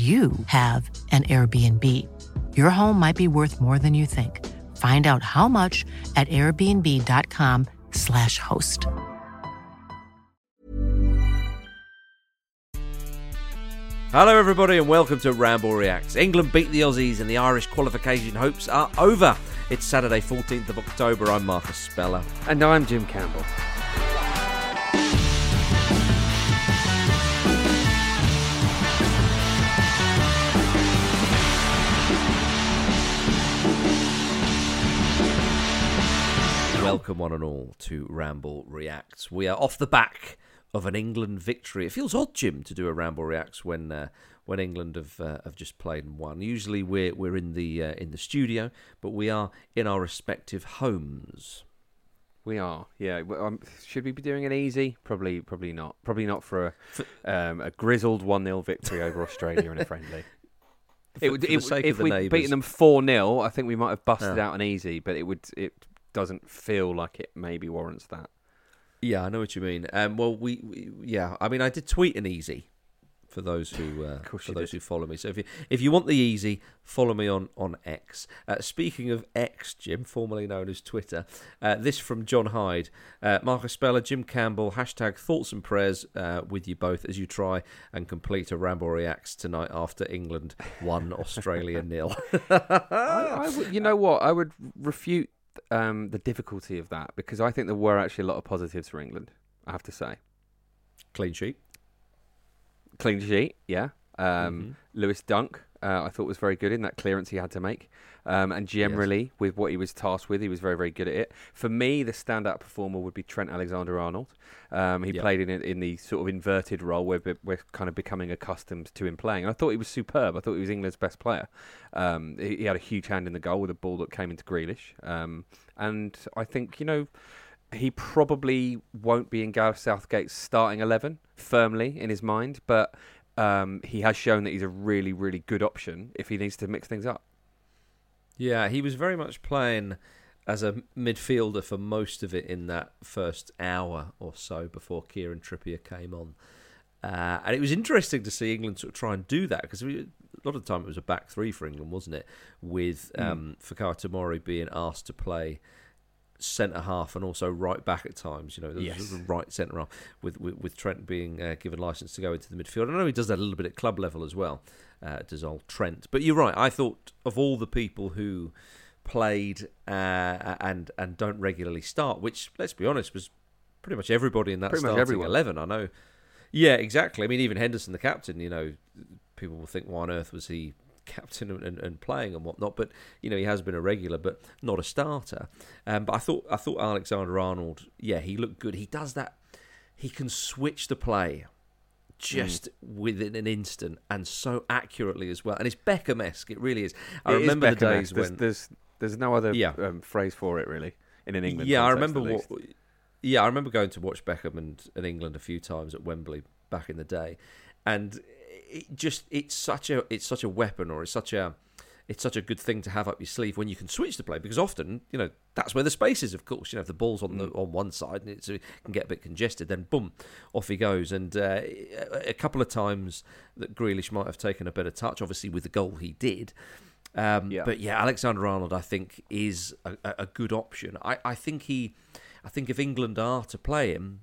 you have an Airbnb. Your home might be worth more than you think. Find out how much at airbnb.com/slash host. Hello, everybody, and welcome to Ramble Reacts. England beat the Aussies, and the Irish qualification hopes are over. It's Saturday, 14th of October. I'm Marcus Speller. And I'm Jim Campbell. Welcome, one and all, to Ramble Reacts. We are off the back of an England victory. It feels odd, Jim, to do a Ramble Reacts when uh, when England have uh, have just played and won. Usually, we're we're in the uh, in the studio, but we are in our respective homes. We are, yeah. Um, should we be doing an easy? Probably, probably not. Probably not for a, um, a grizzled one 0 victory over Australia in a friendly. For, it would, it, if we'd beaten them four 0 I think we might have busted out an easy, but it would it doesn't feel like it maybe warrants that. Yeah, I know what you mean. Um, well, we, we, yeah, I mean, I did tweet an easy for those who uh, for those did. who follow me. So if you if you want the easy, follow me on on X. Uh, speaking of X, Jim, formerly known as Twitter, uh, this from John Hyde, uh, Marcus Speller, Jim Campbell. Hashtag thoughts and prayers uh, with you both as you try and complete a Ramble reacts tonight after England won Australia nil. you know what? I would refute um, the difficulty of that because I think there were actually a lot of positives for England. I have to say, clean sheet, clean sheet, yeah. Um, mm-hmm. Lewis Dunk, uh, I thought was very good in that clearance he had to make. Um, and generally, yes. with what he was tasked with, he was very, very good at it. For me, the standout performer would be Trent Alexander Arnold. Um, he yep. played in in the sort of inverted role where we're kind of becoming accustomed to him playing. And I thought he was superb. I thought he was England's best player. Um, he, he, had a huge hand in the goal with a ball that came into Grealish. Um, and I think, you know, he probably won't be in Gareth Southgate's starting 11 firmly in his mind, but um, he has shown that he's a really, really good option if he needs to mix things up. Yeah, he was very much playing as a midfielder for most of it in that first hour or so before Kieran Trippier came on. Uh, and it was interesting to see England sort of try and do that because a lot of the time it was a back three for England, wasn't it? With mm. um, Tomori being asked to play centre half and also right back at times. You know, yes. right centre half with, with, with Trent being uh, given license to go into the midfield. I know he does that a little bit at club level as well. Uh, does old Trent? But you're right. I thought of all the people who played uh, and and don't regularly start, which let's be honest was pretty much everybody in that pretty starting eleven. I know. Yeah, exactly. I mean, even Henderson, the captain, you know, people will think, why on earth was he captain and, and, playing and whatnot? But you know, he has been a regular, but not a starter. Um, but I thought I thought Alexander Arnold, yeah, he looked good. He does that. He can switch the play just mm. within an instant and so accurately as well. And it's Beckham-esque. It really is. I it remember is the days there's, when there's there's no other yeah. um, phrase for it really in an England. Yeah, I remember what. Yeah, I remember going to watch Beckham and, and England a few times at Wembley back in the day, and it just it's such a it's such a weapon or it's such a it's such a good thing to have up your sleeve when you can switch the play because often you know that's where the space is of course. You know if the ball's on the mm. on one side and it can get a bit congested then boom off he goes. And uh, a couple of times that Grealish might have taken a better touch obviously with the goal he did. Um, yeah. but yeah Alexander Arnold I think is a, a good option. I, I think he I think if England are to play him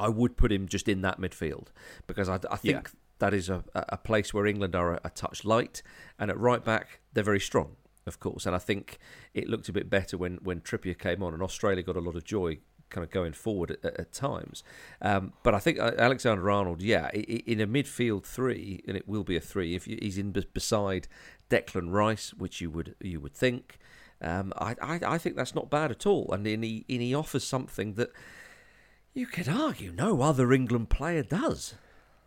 I would put him just in that midfield because I, I think yeah that is a, a place where England are a, a touch light, and at right back they're very strong, of course. And I think it looked a bit better when when Trippier came on, and Australia got a lot of joy kind of going forward at, at times. Um, but I think uh, Alexander Arnold, yeah, in a midfield three, and it will be a three if he's in beside Declan Rice, which you would you would think. Um, I, I, I think that's not bad at all, and, and he and he offers something that you could argue no other England player does.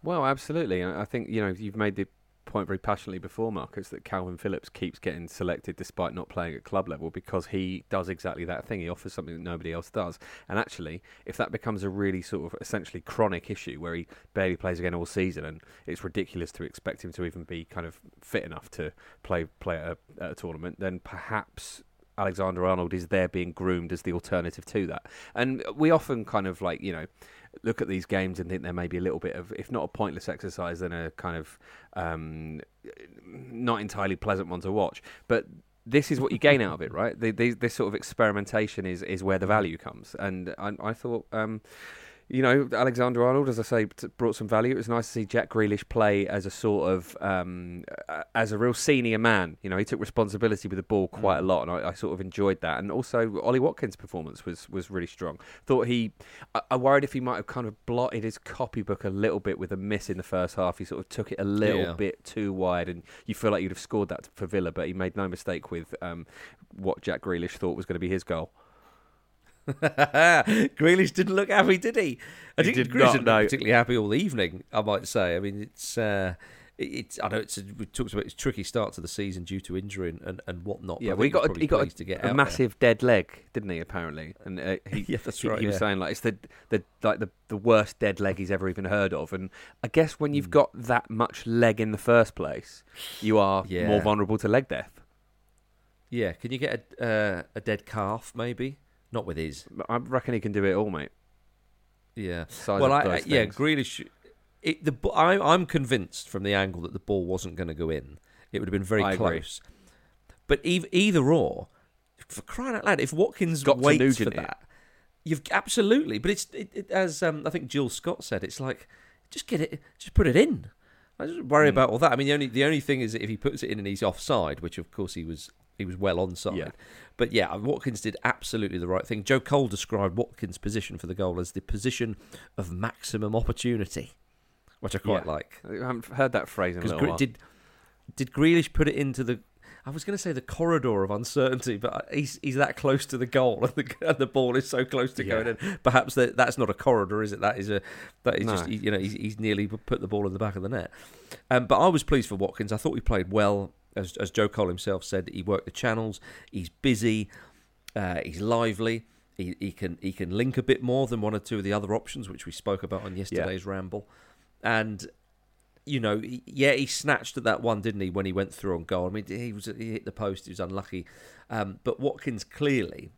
Well, absolutely. I think you know you've made the point very passionately before, Marcus, that Kalvin Phillips keeps getting selected despite not playing at club level because he does exactly that thing. He offers something that nobody else does. And actually, if that becomes a really sort of essentially chronic issue where he barely plays again all season, and it's ridiculous to expect him to even be kind of fit enough to play play at a, at a tournament, then perhaps Alexander Arnold is there being groomed as the alternative to that. And we often kind of like, you know, look at these games and think there may be a little bit of, if not a pointless exercise, then a kind of um, not entirely pleasant one to watch. But this is what you gain out of it, right? The, the, this sort of experimentation is, is where the value comes. And I, I thought. Um, you know, Alexander Arnold, as I say, brought some value. It was nice to see Jack Grealish play as a sort of um, as a real senior man. You know, he took responsibility with the ball quite a mm. lot, and I, I, sort of enjoyed that. And also, Ollie Watkins' performance was was really strong. Thought he, I, I, worried if he might have kind of blotted his copybook a little bit with a miss in the first half. He sort of took it a little yeah. bit too wide, and you feel like you'd have scored that for Villa, but he made no mistake with um, what Jack Grealish thought was going to be his goal. Grealish didn't look happy, did he? I he did Grealish didn't look particularly happy all the evening. I might say. I mean, it's. Uh, it's I know it's a, we talked about it's tricky start to the season due to injury and, and, and whatnot. Yeah, we got a, he got a, a massive there. dead leg, didn't he? Apparently, and uh, he, yeah, that's he, right. He, was yeah. saying like it's the the like the, the worst dead leg he's ever even heard of. And I guess when you've mm. got that much leg in the first place, you are yeah. more vulnerable to leg death. Yeah, can you get a uh, a dead calf maybe? Not with his. I reckon he can do it all, mate. Yeah. Size well, I, I, yeah, Grealish. It, the I, I'm convinced from the angle that the ball wasn't going to go in. It would have been very I close. Agree. But either, either or, for crying out loud, if Watkins Got waits for that, you've absolutely. But it's it, it, as um, I think Jill Scott said. It's like just get it, just put it in. I just worry mm. about all that. I mean, the only the only thing is if he puts it in and he's offside, which of course he was he was well onside. Yeah. But yeah, Watkins did absolutely the right thing. Joe Cole described Watkins' position for the goal as the position of maximum opportunity, which I quite yeah. like. I haven't heard that phrase in a little while. Did, did Grealish put it into the I was going to say the corridor of uncertainty, but he's he's that close to the goal, and the, and the ball is so close to yeah. going in. Perhaps that that's not a corridor, is it? That is a that is no. just you know he's, he's nearly put the ball in the back of the net. Um, but I was pleased for Watkins. I thought he played well as, as Joe Cole himself said, he worked the channels. He's busy. Uh, he's lively. He, he can he can link a bit more than one or two of the other options, which we spoke about on yesterday's yeah. ramble. And you know, yeah, he snatched at that one, didn't he? When he went through on goal. I mean, he was he hit the post. He was unlucky. Um, but Watkins clearly,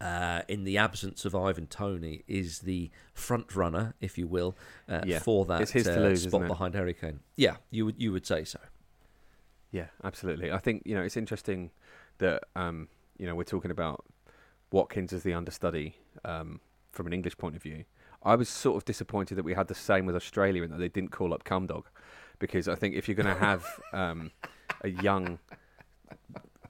uh, in the absence of Ivan Toney, is the front runner, if you will, uh, yeah. for that uh, lose, spot behind Harry Kane. Yeah, you would you would say so. Yeah, absolutely. I think you know it's interesting that um, you know we're talking about Watkins as the understudy um, from an English point of view. I was sort of disappointed that we had the same with Australia and that they didn't call up Cumdog, because I think if you're going to have um, a young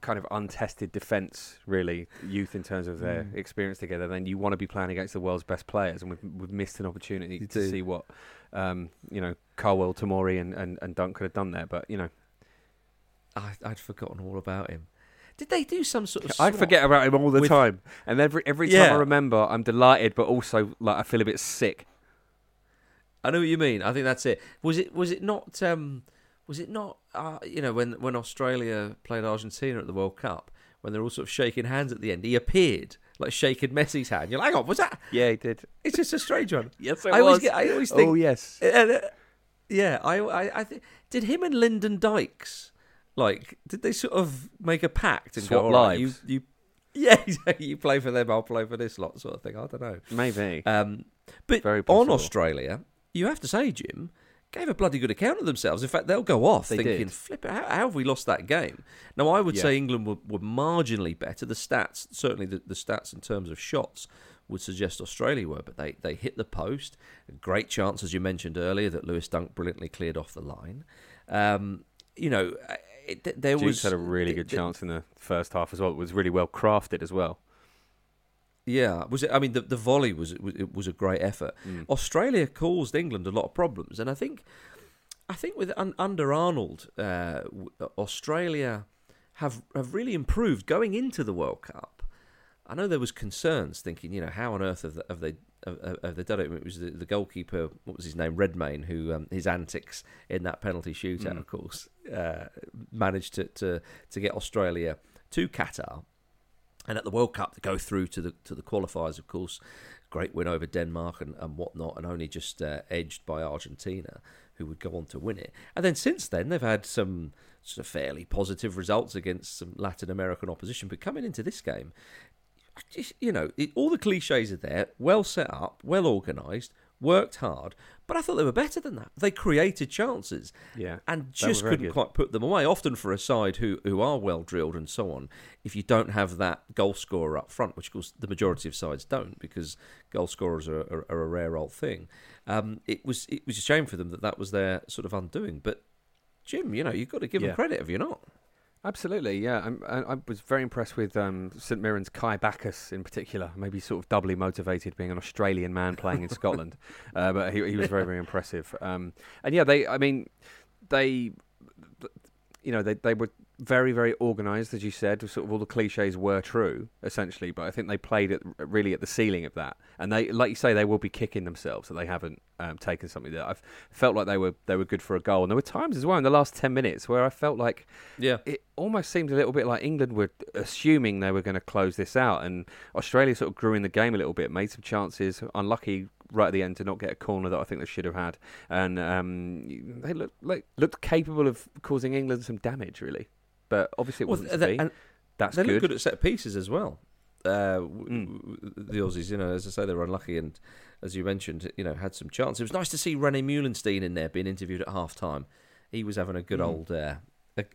kind of untested defence, really, youth in terms of their mm. experience together, then you want to be playing against the world's best players, and we've, we've missed an opportunity you to do. see what um, you know Colwill, Tomori, and, and, and Dunk could have done there, but you know, I, I'd forgotten all about him. Did they do some sort of? I forget about him all the with- time, and every every time Yeah. I remember, I'm delighted, but also like I feel a bit sick. I know what you mean. I think that's it. Was it? Was it not? Um, was it not? Uh, you know, when when Australia played Argentina at the World Cup, when they're all sort of shaking hands at the end, he appeared like shaking Messi's hand. You're like, hang on, was that? Yeah, he did. It's just a strange one. Yes, I always. I always think. oh yes. Uh, yeah, I, I, I th- did him and Lyndon Dykes like did they sort of make a pact and Swap go, all right, you, you, yeah, you play for them, I'll play for this lot, sort of thing. I don't know. Maybe. Um, but on. Australia, you have to say, Jim gave a bloody good account of themselves. In fact, they'll go off They thinking, did. "Flip it, how, how have we lost that game?" Now, I would Yeah. say England were, were marginally better. The stats, certainly the, the stats in terms of shots, would suggest Australia were, but they, they hit the post. A great chance, as you mentioned earlier, that Lewis Dunk brilliantly cleared off the line. Um, you know, it, th- there Dukes was had a really good th- chance in the first half as well. It was really well crafted as well. Yeah, was it? I mean, the the volley was it was, it was a great effort. Mm. Australia caused England a lot of problems, and I think, I think with un, under Arnold, uh, Australia have have really improved going into the World Cup. I know there was concerns, thinking, you know, how on earth have they have they, have, have they done it? Was the, the goalkeeper, what was his name, Redmayne, who um, his antics in that penalty shootout, Mm. of course, uh, managed to, to to get Australia to Qatar and at the World Cup to go through to the to the qualifiers, of course, great win over Denmark and, and whatnot, and only just uh, edged by Argentina, who would go on to win it. And then since then, they've had some sort of fairly positive results against some Latin American opposition. But coming into this game, just, you know, it, all the cliches are there, well set up, well organised, worked hard. But I thought they were better than that. They created chances Yeah. and just couldn't good. quite put them away. Often for a side who who are well drilled and so on, if you don't have that goal scorer up front, which of course the majority of sides don't, because goal scorers are, are, are a rare old thing. Um, it was it was a shame for them that that was their sort of undoing. But Jim, you know, you've got to give Yeah. them credit, have you not? Absolutely, yeah. I, I was very impressed with um, St Mirren's Kai Baccus in particular. Maybe sort of doubly motivated, being an Australian man playing in Scotland, uh, but he, he was very, very impressive. Um, and yeah, they, I mean, they, you know, they they were very, very organised, as you said. Sort of all the cliches were true, essentially. But I think they played at really at the ceiling of that, and they, like you say, they will be kicking themselves that they haven't um, taken something that I've felt like they were they were good for a goal. And there were times as well in the last ten minutes where I felt like Yeah. it almost seemed a little bit like England were assuming they were going to close this out, and Australia sort of grew in the game a little bit, made some chances, unlucky right at the end to not get a corner that I think they should have had, and um, they looked like looked capable of causing England some damage, really. But obviously it Well, wasn't to they- That's they good. look good at set pieces as well. Uh, Mm. the Aussies, you know, as I say, they were unlucky, and as you mentioned, you know, had some chance. It was nice to see René Meulensteen in there being interviewed at half time. He was having a good Mm. old. Uh,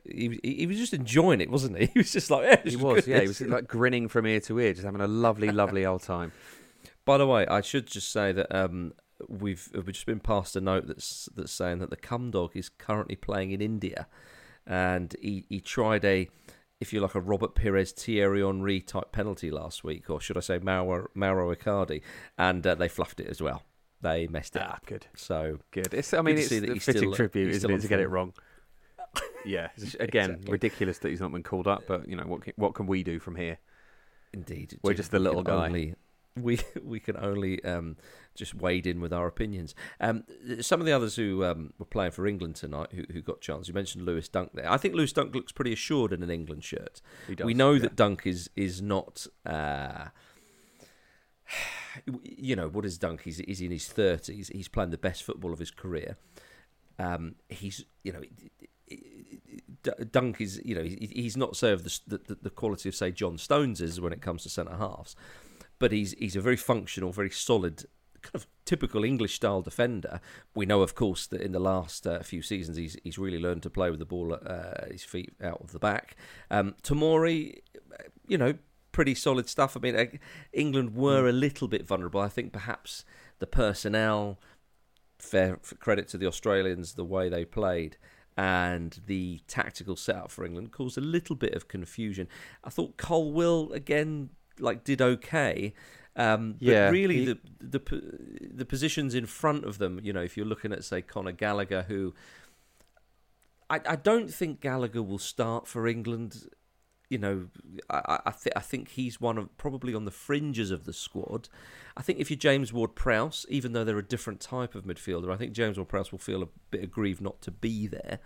he, was- he was just enjoying it, wasn't he? He was just like, yeah, He was, good. yeah, he was like grinning from ear to ear, just having a lovely, lovely old time. By the way, I should just say that um, we've we've just been passed a note that's that's saying that the Cumdog is currently playing in India, and he, he tried a, if you like, a Robert Pires Thierry Henry type penalty last week, or should I say Mauro, Mauro Icardi, and uh, they fluffed it as well. They messed it Ah, up. good, So good. It's, I mean, it's a fitting tribute, isn't it, to get it wrong. Yeah, again, Exactly. ridiculous that he's not been called up, but you know what? Can, what can we do from here? Indeed, We're just the little guy. Only, we we can only um, just wade in with our opinions. Um, some of the others who um, were playing for England tonight, who, who got chance, you mentioned Lewis Dunk there. I think Lewis Dunk looks pretty assured in an England shirt. Does, we know yeah. that Dunk is is not. Uh, you know what is Dunk? He's, he's in his thirties. He's playing the best football of his career. Um, he's you know. Dunk is, you know, he's not of the, the the quality of say John Stones is when it comes to centre halves, but he's he's a very functional, very solid, kind of typical English style defender. We know, of course, that in the last uh, few seasons he's he's really learned to play with the ball at uh, his feet out of the back. Um, Tomori, you know, pretty solid stuff. I mean, uh, England were a little bit vulnerable. I think perhaps the personnel, fair credit to the Australians, the way they played. And the tactical setup for England caused a little bit of confusion. I thought Colwill again like did okay. Um, but Yeah, really, he- the the the positions in front of them, you know, if you're looking at say Conor Gallagher, who I, I don't think Gallagher will start for England. You know, I I, th- I think he's one of probably on the fringes of the squad. I think if you're James Ward-Prowse, even though they're a different type of midfielder, I think James Ward-Prowse will feel a bit aggrieved not to be there.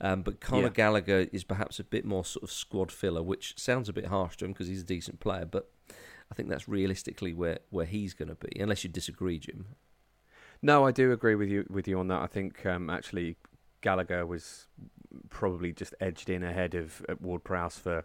Um, but Conor Yeah. Gallagher is perhaps a bit more sort of squad filler, which sounds a bit harsh to him because he's a decent player. But I think that's realistically where, where he's going to be, unless you disagree, Jim. No, I do agree with you with you on that. I think um, actually Gallagher was probably just edged in ahead of uh, Ward Prowse for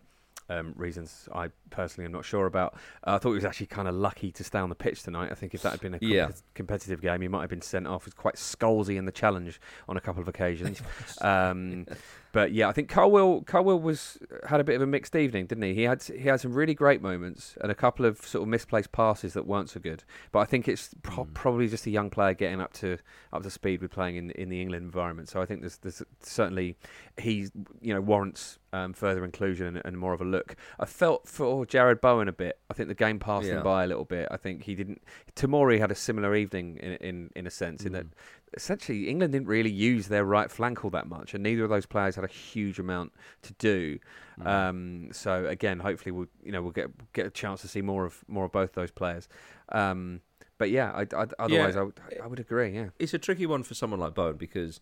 um, reasons I personally am not sure about. Uh, I thought he was actually kind of lucky to stay on the pitch tonight. I think if that had been a Yeah. competitive game, he might have been sent off. He was quite scalesy in the challenge on a couple of occasions. um, but yeah, I think Colwill Colwill was uh, had a bit of a mixed evening, didn't he? He had he had some really great moments and a couple of sort of misplaced passes that weren't so good. But I think it's pro- hmm. probably just a young player getting up to up to speed with playing in in the England environment. So I think there's there's certainly he you know warrants um, further inclusion and, and more of a look. I felt for Jarrod Bowen a bit. I think the game passed Yeah. him by a little bit. I think he didn't. Tomori had a similar evening in in, in a sense in that hmm. Essentially England didn't really use their right flank all that much, and neither of those players had a huge amount to do. Um, so again, hopefully we'll you know we'll get get a chance to see more of more of both those players. Um, but yeah, I, I, otherwise I, would, I would agree. Yeah, it's a tricky one for someone like Bowen because,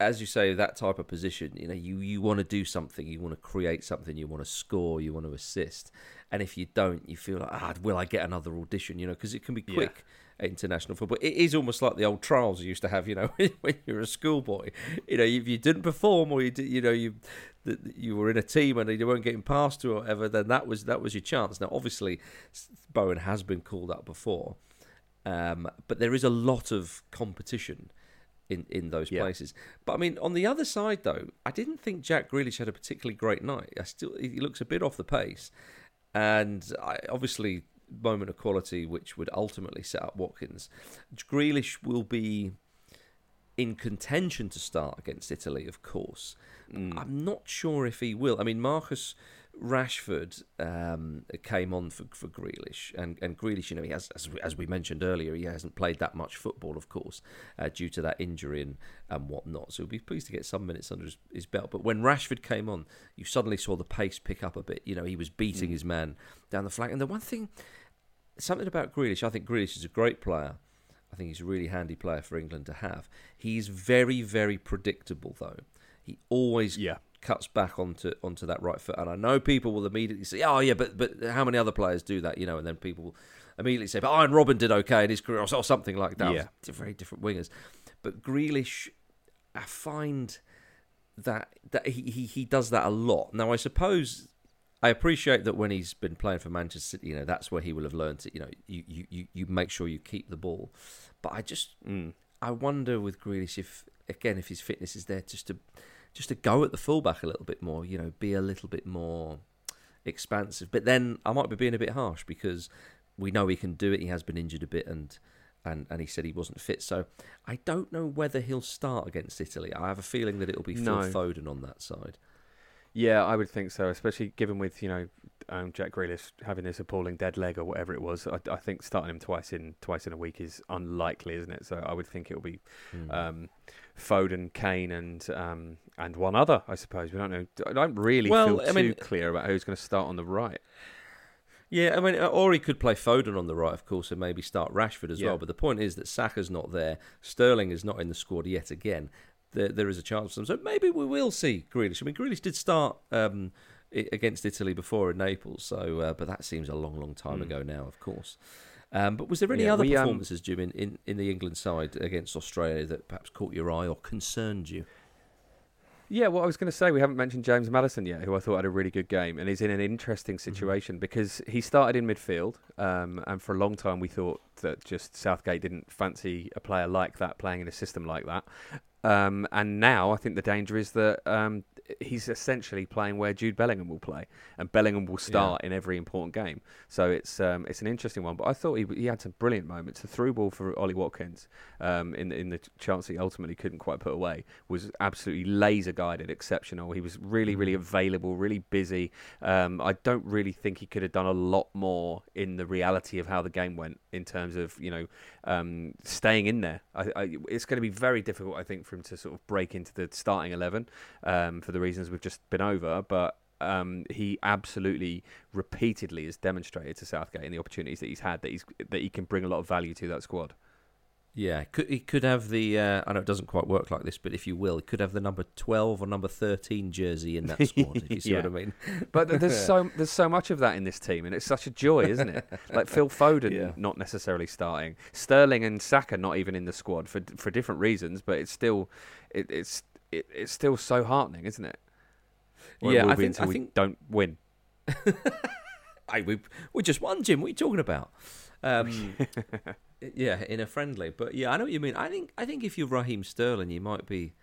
as you say, that type of position, you know, you, you want to do something, you want to create something, you want to score, you want to assist, and if you don't, you feel like, ah, will I get another audition? You know, because it can be quick at international football. It is almost like the old trials you used to have. You know, when you were a schoolboy, you know, if you didn't perform or you did, you know, you that you were in a team and you weren't getting past to or whatever, then that was that was your chance. Now, obviously, Bowen has been called up before. Um, but there is a lot of competition in, in those Yeah. places. But I mean, on the other side, though, I didn't think Jack Grealish had a particularly great night. I still he looks a bit off the pace, and I, obviously moment of quality, which would ultimately set up Watkins. Grealish will be in contention to start against Italy, of course. I'm not sure if he will. I mean, Marcus Rashford um, came on for for Grealish, and and Grealish, you know, he has as we, as we mentioned earlier, he hasn't played that much football, of course, uh, due to that injury and and whatnot. So he'll be pleased to get some minutes under his, his belt. But when Rashford came on, you suddenly saw the pace pick up a bit. You know, he was beating his man down the flank. And the one thing, something about Grealish, I think Grealish is a great player. I think he's a really handy player for England to have. He's very, very predictable, though. He always Yeah. cuts back onto onto that right foot, and I know people will immediately say, "Oh, yeah, but but how many other players do that?" You know, and then people will immediately say, "But Arjen Robben did okay in his career," or something like that. Yeah. Very different wingers, but Grealish, I find that that he, he he does that a lot. Now, I suppose I appreciate that when he's been playing for Manchester City, you know, that's where he will have learned it. You know, you, you, you, make sure you keep the ball. But I just, mm. I wonder with Grealish if, again, if his fitness is there just to, just to go at the fullback a little bit more, you know, be a little bit more expansive. But then I might be being a bit harsh because we know he can do it. He has been injured a bit and, and, and he said he wasn't fit. So I don't know whether he'll start against Italy. I have a feeling that it'll be Phil No. Foden on that side. Yeah, I would think so, especially given with you know um, Jack Grealish having this appalling dead leg or whatever it was. I, I think starting him twice in twice in a week is unlikely, isn't it? So I would think it'll be Hmm. um, Foden, Kane, and um, and one other. I suppose we don't know. I don't really Well, feel I too mean- clear about who's going to start on the right. Yeah, I mean, or he could play Foden on the right, of course, and maybe start Rashford as Yeah. well. But the point is that Saka's not there. Sterling is not in the squad yet again. There, there is a chance for them. So maybe we will see Grealish. I mean, Grealish did start um, against Italy before in Naples, so uh, but that seems a long, long time ago now, of course. Um, but was there any. Yeah, other we, um, performances, Jim, in, in, in the England side against Australia that perhaps caught your eye or concerned you? Yeah, well, I was going to say we haven't mentioned James Maddison yet, who I thought had a really good game, and he's in an interesting situation because he started in midfield, um, and for a long time we thought that just Southgate didn't fancy a player like that playing in a system like that. Um, and now I think the danger is that um, he's essentially playing where Jude Bellingham will play, and Bellingham will start yeah. in every important game. So it's um, it's an interesting one. But I thought he, he had some brilliant moments. The through ball for Ollie Watkins um, in in the chance he ultimately couldn't quite put away was absolutely laser guided, exceptional. He was really really mm. available, really busy. Um, I don't really think he could have done a lot more in the reality of how the game went in terms of you know um, staying in there. I, I, it's going to be very difficult, I think, for him to sort of break into the starting eleven um, for the reasons we've just been over. But um, he absolutely repeatedly has demonstrated to Southgate in the opportunities that he's had that he's that he can bring a lot of value to that squad. Yeah, could, he could have the. Uh, I know it doesn't quite work like this, but if you will, he could have the number twelve or number thirteen jersey in that squad. if you see yeah. what I mean. But there's so there's so much of that in this team, and it's such a joy, isn't it? like Phil Foden yeah. not necessarily starting, Sterling and Saka not even in the squad for for different reasons, but it's still it, it's it, it's still so heartening, isn't it? yeah, I think, I think... don't win. hey, we we just won, Jim. What are you talking about? Um, yeah, in a friendly. But yeah, I know what you mean. I think I think if you're Raheem Sterling, you might be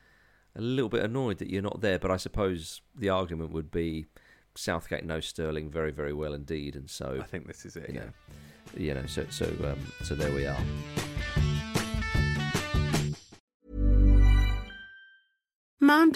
a little bit annoyed that you're not there. But I suppose the argument would be Southgate knows Sterling very very well indeed, and so I think this is it. You yeah. know, you know, so so um, so there we are.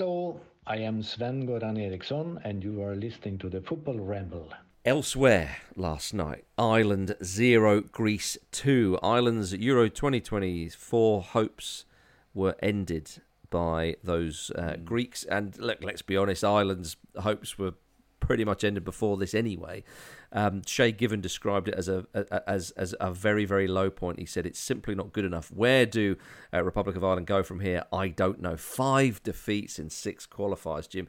Hello, I am Sven Goran Eriksson, and you are listening to the Football Ramble. Elsewhere last night, Ireland 0, Greece 2. Ireland's Euro 2024 hopes were ended by those uh. Greeks. And look, let's be honest, Ireland's hopes were pretty much ended before this anyway. Um, Shay Given described it as a, a, as as a very very low point. He said it's simply not good enough. Where do uh, Republic of Ireland go from here? I don't know. Five defeats in six qualifiers, Jim.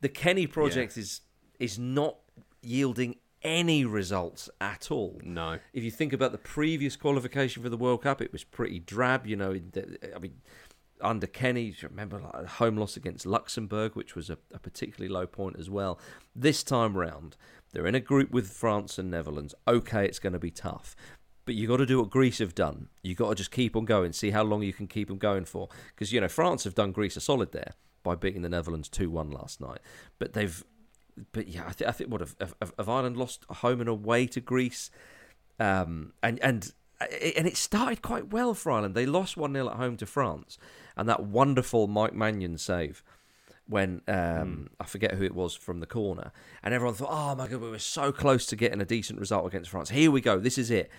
The Kenny project yeah. is is not yielding any results at all. No. If you think about the previous qualification for the World Cup, it was pretty drab. You know, I mean, under Kenny, remember like a home loss against Luxembourg, which was a, a particularly low point as well. This time round, they're in a group with France and Netherlands. Okay, it's going to be tough. But you got to do what Greece have done. You got to just keep on going, see how long you can keep them going for. Because you know France have done Greece a solid there by beating the Netherlands two one last night. But they've but yeah, I, th- I think what have, have, have Ireland lost home and away to Greece, um, and and and it started quite well for Ireland. They lost one 0 at home to France, and that wonderful Mike Mannion save when um, mm. I forget who it was from the corner, and everyone thought, "Oh my god, we were so close to getting a decent result against France. Here we go. This is it."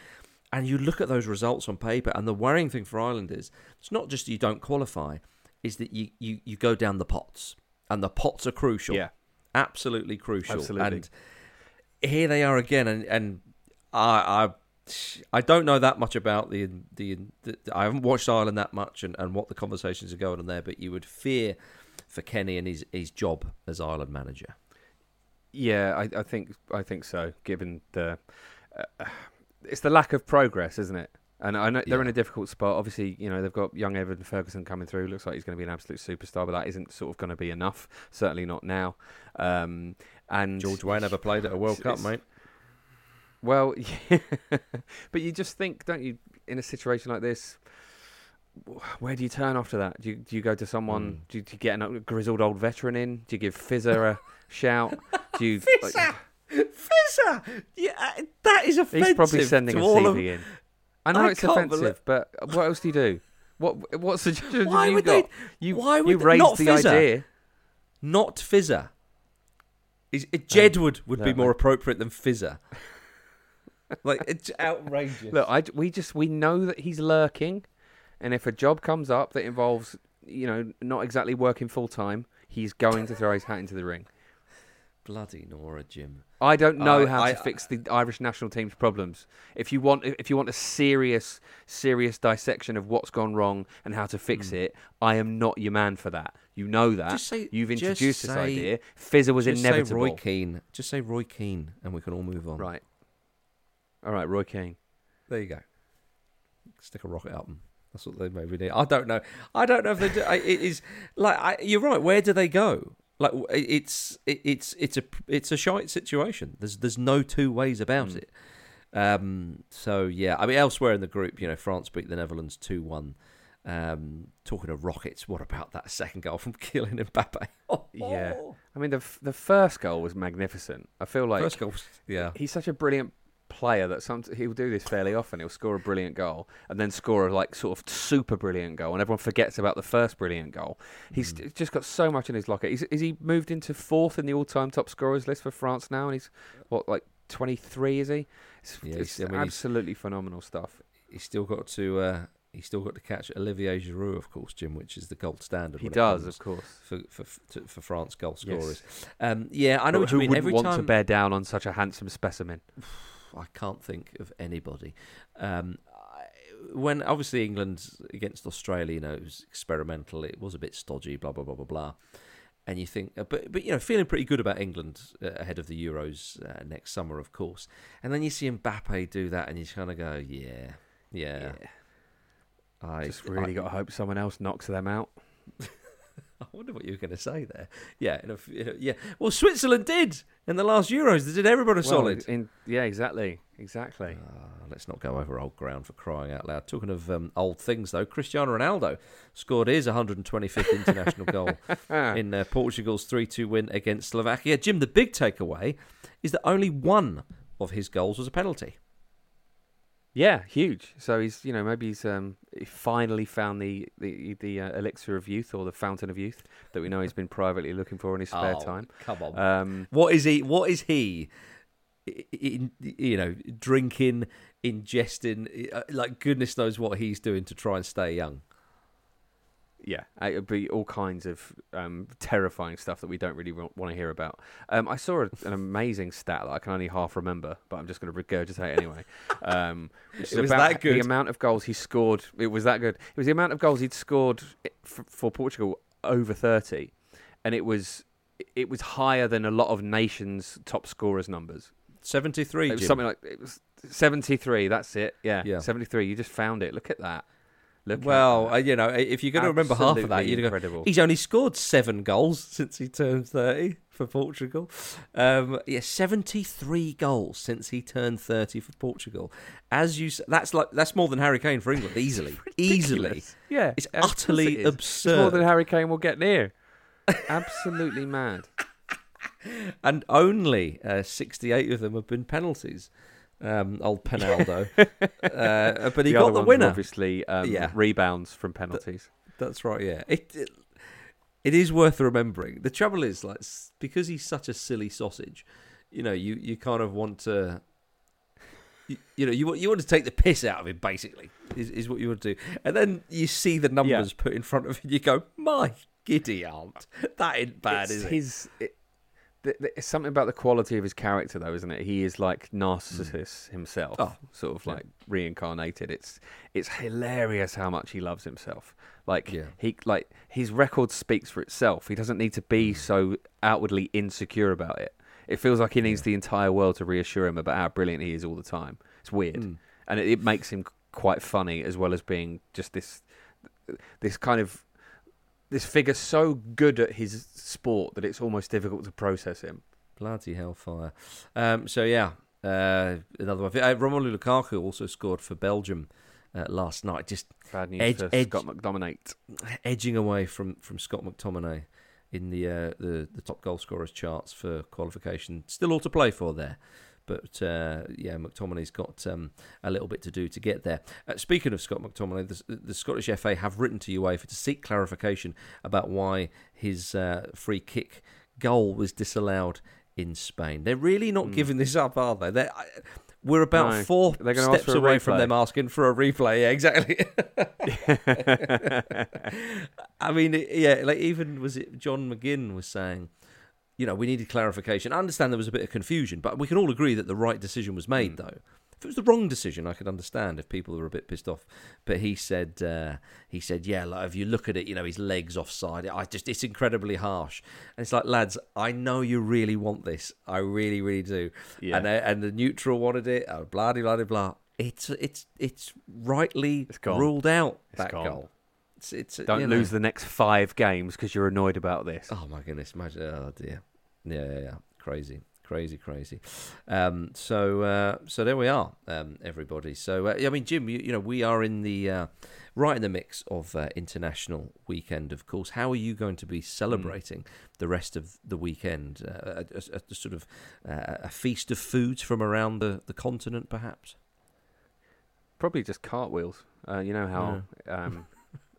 And you look at those results on paper, and the worrying thing for Ireland is it's not just you don't qualify, is that you, you, you go down the pots, and the pots are crucial. Yeah, absolutely crucial. Absolutely. And here they are again, and and I, I I don't know that much about the, the, the I haven't watched Ireland that much and, and what the conversations are going on there, but you would fear for Kenny and his his job as Ireland manager. Yeah, I, I think I think so. Given the, uh, it's the lack of progress, isn't it? And I know they're yeah. in a difficult spot. Obviously, you know they've got young Evan Ferguson coming through. Looks like he's going to be an absolute superstar, but that isn't sort of going to be enough. Certainly not now. Um, and George Weah never played at a World Cup, mate. Well, yeah. but you just think, don't you, in a situation like this, where do you turn after that? Do you, do you go to someone? Mm. Do, you, do, you, get a grizzled old veteran in? Do you give Fizzer a shout? Do you Fizzer? Like, Fizzer? Yeah, uh, that is offensive. He's probably sending a CV of... in. I know I it's offensive, believe... but what else do you do? What what suggestions why have you would got? They, you why would you raised the Fizzer. idea. Not Fizzer. Is, Jedward would no, be more appropriate than Fizzer like it's outrageous. Look, I, we just we know that he's lurking, and if a job comes up that involves you know not exactly working full time, he's going to throw his hat into the ring. Bloody Nora, Jim. I don't know uh, how I, to fix the Irish national team's problems. If you want, if you want a serious, serious dissection of what's gone wrong and how to fix mm. it, I am not your man for that. You know that. Say, You've introduced this idea. Fizzer was just inevitable. Say Roy Keane. Just say Roy Keane, and we can all move on. Right. All right, Roy Keane. There you go. Stick a rocket up them. That's what they maybe need. I don't know. I don't know if they do. It is like I, you're right. Where do they go? Like it's it, it's it's a it's a shite situation. There's there's no two ways about mm. it. Um, so yeah, I mean elsewhere in the group, you know, France beat the Netherlands two one. Um, talking of rockets, what about that second goal from Kylian Mbappe? Oh, yeah, I mean the the first goal was magnificent. I feel like first goal, yeah, he's such a brilliant player that some he'll do this fairly often. He'll score a brilliant goal and then score a like sort of super brilliant goal, and everyone forgets about the first brilliant goal. He's mm. just got so much in his locker. Is, is he moved into fourth in the all-time top scorers list for France now? And he's what like twenty three? Is he? It's, yeah, it's I mean, absolutely phenomenal stuff. He's still got to. Uh, he's still got to catch Olivier Giroud, of course, Jim, which is the gold standard. He does, of course, for for for France goal scorers. Yes. Um, yeah, I know but what you mean. Every want time... to bear down on such a handsome specimen. I can't think of anybody. Um, when obviously England against Australia, you know, it was experimental. It was a bit stodgy, blah blah blah blah blah. And you think, uh, but but you know, feeling pretty good about England uh, ahead of the Euros uh, next summer, of course. And then you see Mbappe do that, and you kind of go, yeah, yeah. yeah. I just really I, got to hope someone else knocks them out. I wonder what you were going to say there. Yeah, in a, in a, yeah. Well, Switzerland did in the last Euros. They did everybody well, solid. In, yeah, exactly, exactly. Uh, let's not go over old ground for crying out loud. Talking of um, old things, though, Cristiano Ronaldo scored his 125th international goal in uh, Portugal's 3-2 win against Slovakia. Jim, the big takeaway is that only one of his goals was a penalty. Yeah, huge. So he's, you know, maybe he's um, he finally found the the the uh, elixir of youth or the fountain of youth that we know he's been privately looking for in his spare oh, time. Come on, um, what is he? What is he? In, you know, drinking, ingesting, uh, like goodness knows what he's doing to try and stay young yeah, it would be all kinds of um, terrifying stuff that we don't really want to hear about. Um, I saw a, an amazing stat that I can only half remember, but I'm just going to regurgitate anyway. Um, it was that good. The amount of goals he scored. It was that good. It was the amount of goals he'd scored for, for Portugal over 30, and it was it was higher than a lot of nations' top scorers' numbers. 73. It was something like it was 73. That's it. Yeah, yeah. 73. You just found it. Look at that. Look well, uh, you know, if you're going to remember half of that, you'd go, he's only scored seven goals since he turned 30 for Portugal. Um, yeah, 73 goals since he turned 30 for Portugal. As you that's like that's more than Harry Kane for England easily. easily. Yeah. It's utterly it absurd. It's more than Harry Kane will get near. Absolutely mad. and only uh, 68 of them have been penalties. Um, old Penaldo, uh, but he the got the winner. obviously, um, Yeah. rebounds from penalties. That's right. Yeah, it, it it is worth remembering. The trouble is, like, because he's such a silly sausage, you know, you, you kind of want to, you, you know, you want you want to take the piss out of him. Basically, is is what you want to do. And then you see the numbers put in front of you, you go, my giddy aunt, that ain't bad, it's is it? his. It, th- th- it's something about the quality of his character, though, isn't it? He is like Narcissus himself, Oh, sort of yeah. like reincarnated. It's it's hilarious how much he loves himself. Like Yeah. he like his record speaks for itself. He doesn't need to be so outwardly insecure about it. It feels like he needs the entire world to reassure him about how brilliant he is all the time. It's weird, Mm. and it, it makes him quite funny as well as being just this this kind of this figure so good at his sport that it's almost difficult to process him. Bloody hellfire. Um, so, yeah, uh, another one. Uh, Romelu Lukaku also scored for Belgium uh, last night, just Bad news Edge- for edge- Scott McDominate. edging away from, from Scott McTominay in the, uh, the the top goal scorers charts for qualification. Still all to play for there. But uh, yeah, McTominay's got um, a little bit to do to get there. Uh, speaking of Scott McTominay, the, the Scottish FA have written to UEFA to seek clarification about why his uh, free kick goal was disallowed in Spain. They're really not giving this up, are they? They're, I- we're about No. four They're steps away from them asking for a replay. Yeah, exactly. I mean, yeah, like even was it John McGinn was saying, you know, we needed clarification. I understand there was a bit of confusion, but we can all agree that the right decision was made, Mm. though. If it was the wrong decision, I could understand if people were a bit pissed off. But he said, uh, he said, yeah, like, if you look at it, you know, his legs offside. I just, it's incredibly harsh. And it's like, lads, I know you really want this. I really, really do. Yeah. And uh, and the neutral wanted it. Uh, blah blah blah blah. It's it's it's rightly It's ruled out It's that gone. goal. It's, it's Don't you know. lose the next five games because you're annoyed about this. Oh my goodness! Imagine, oh dear, yeah, yeah, yeah, crazy, crazy, crazy. Um, so, uh, so there we are, um, everybody. So, uh, I mean, Jim, you, you know, we are in the uh, right in the mix of uh, international weekend. Of course, how are you going to be celebrating the rest of the weekend? Uh, a, a- a sort of uh, a feast of foods from around the, the continent, perhaps. Probably just cartwheels. Uh, you know how um,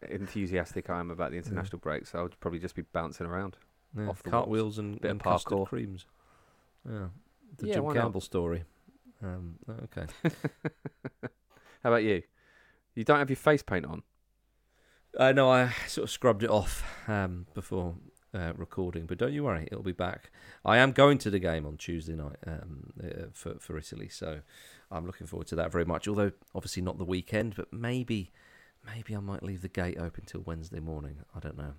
enthusiastic I am about the international break, so I would probably just be bouncing around. Yeah, Off the cartwheels and, Bit and custard parkour. creams. Yeah, the Yeah, Jim why not? Story. Um, okay. How about you? You don't have your face paint on. I know I sort of scrubbed it off um, before uh, recording, but don't you worry, it'll be back. I am going to the game on Tuesday night um, uh, for for Italy, so I'm looking forward to that very much. Although obviously not the weekend, but maybe maybe I might leave the gate open till Wednesday morning. I don't know.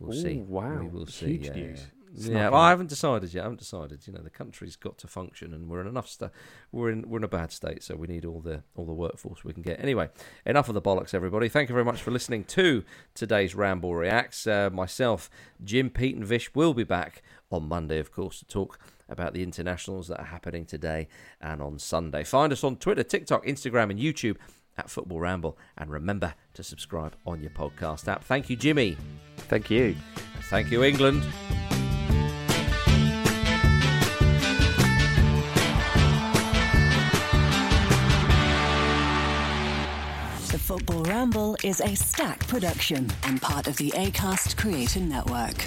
We'll see. Wow. we will see. Huge yeah, news. Yeah, yeah well, I haven't decided yet. I haven't decided. You know, the country's got to function, and we're in enough sta- We're in we're in a bad state, so we need all the all the workforce we can get. Anyway, enough of the bollocks, everybody. Thank you very much for listening to today's Ramble Reacts. Uh, myself, Jim, Pete, and Vish will be back on Monday, of course, to talk about the internationals that are happening today and on Sunday. Find us on Twitter, TikTok, Instagram, and YouTube at Football Ramble, and remember to subscribe on your podcast app. Thank you, Jimmy. Thank you. Thank you, England. The Football Ramble is a Stak production and part of the ACAST Creator Network.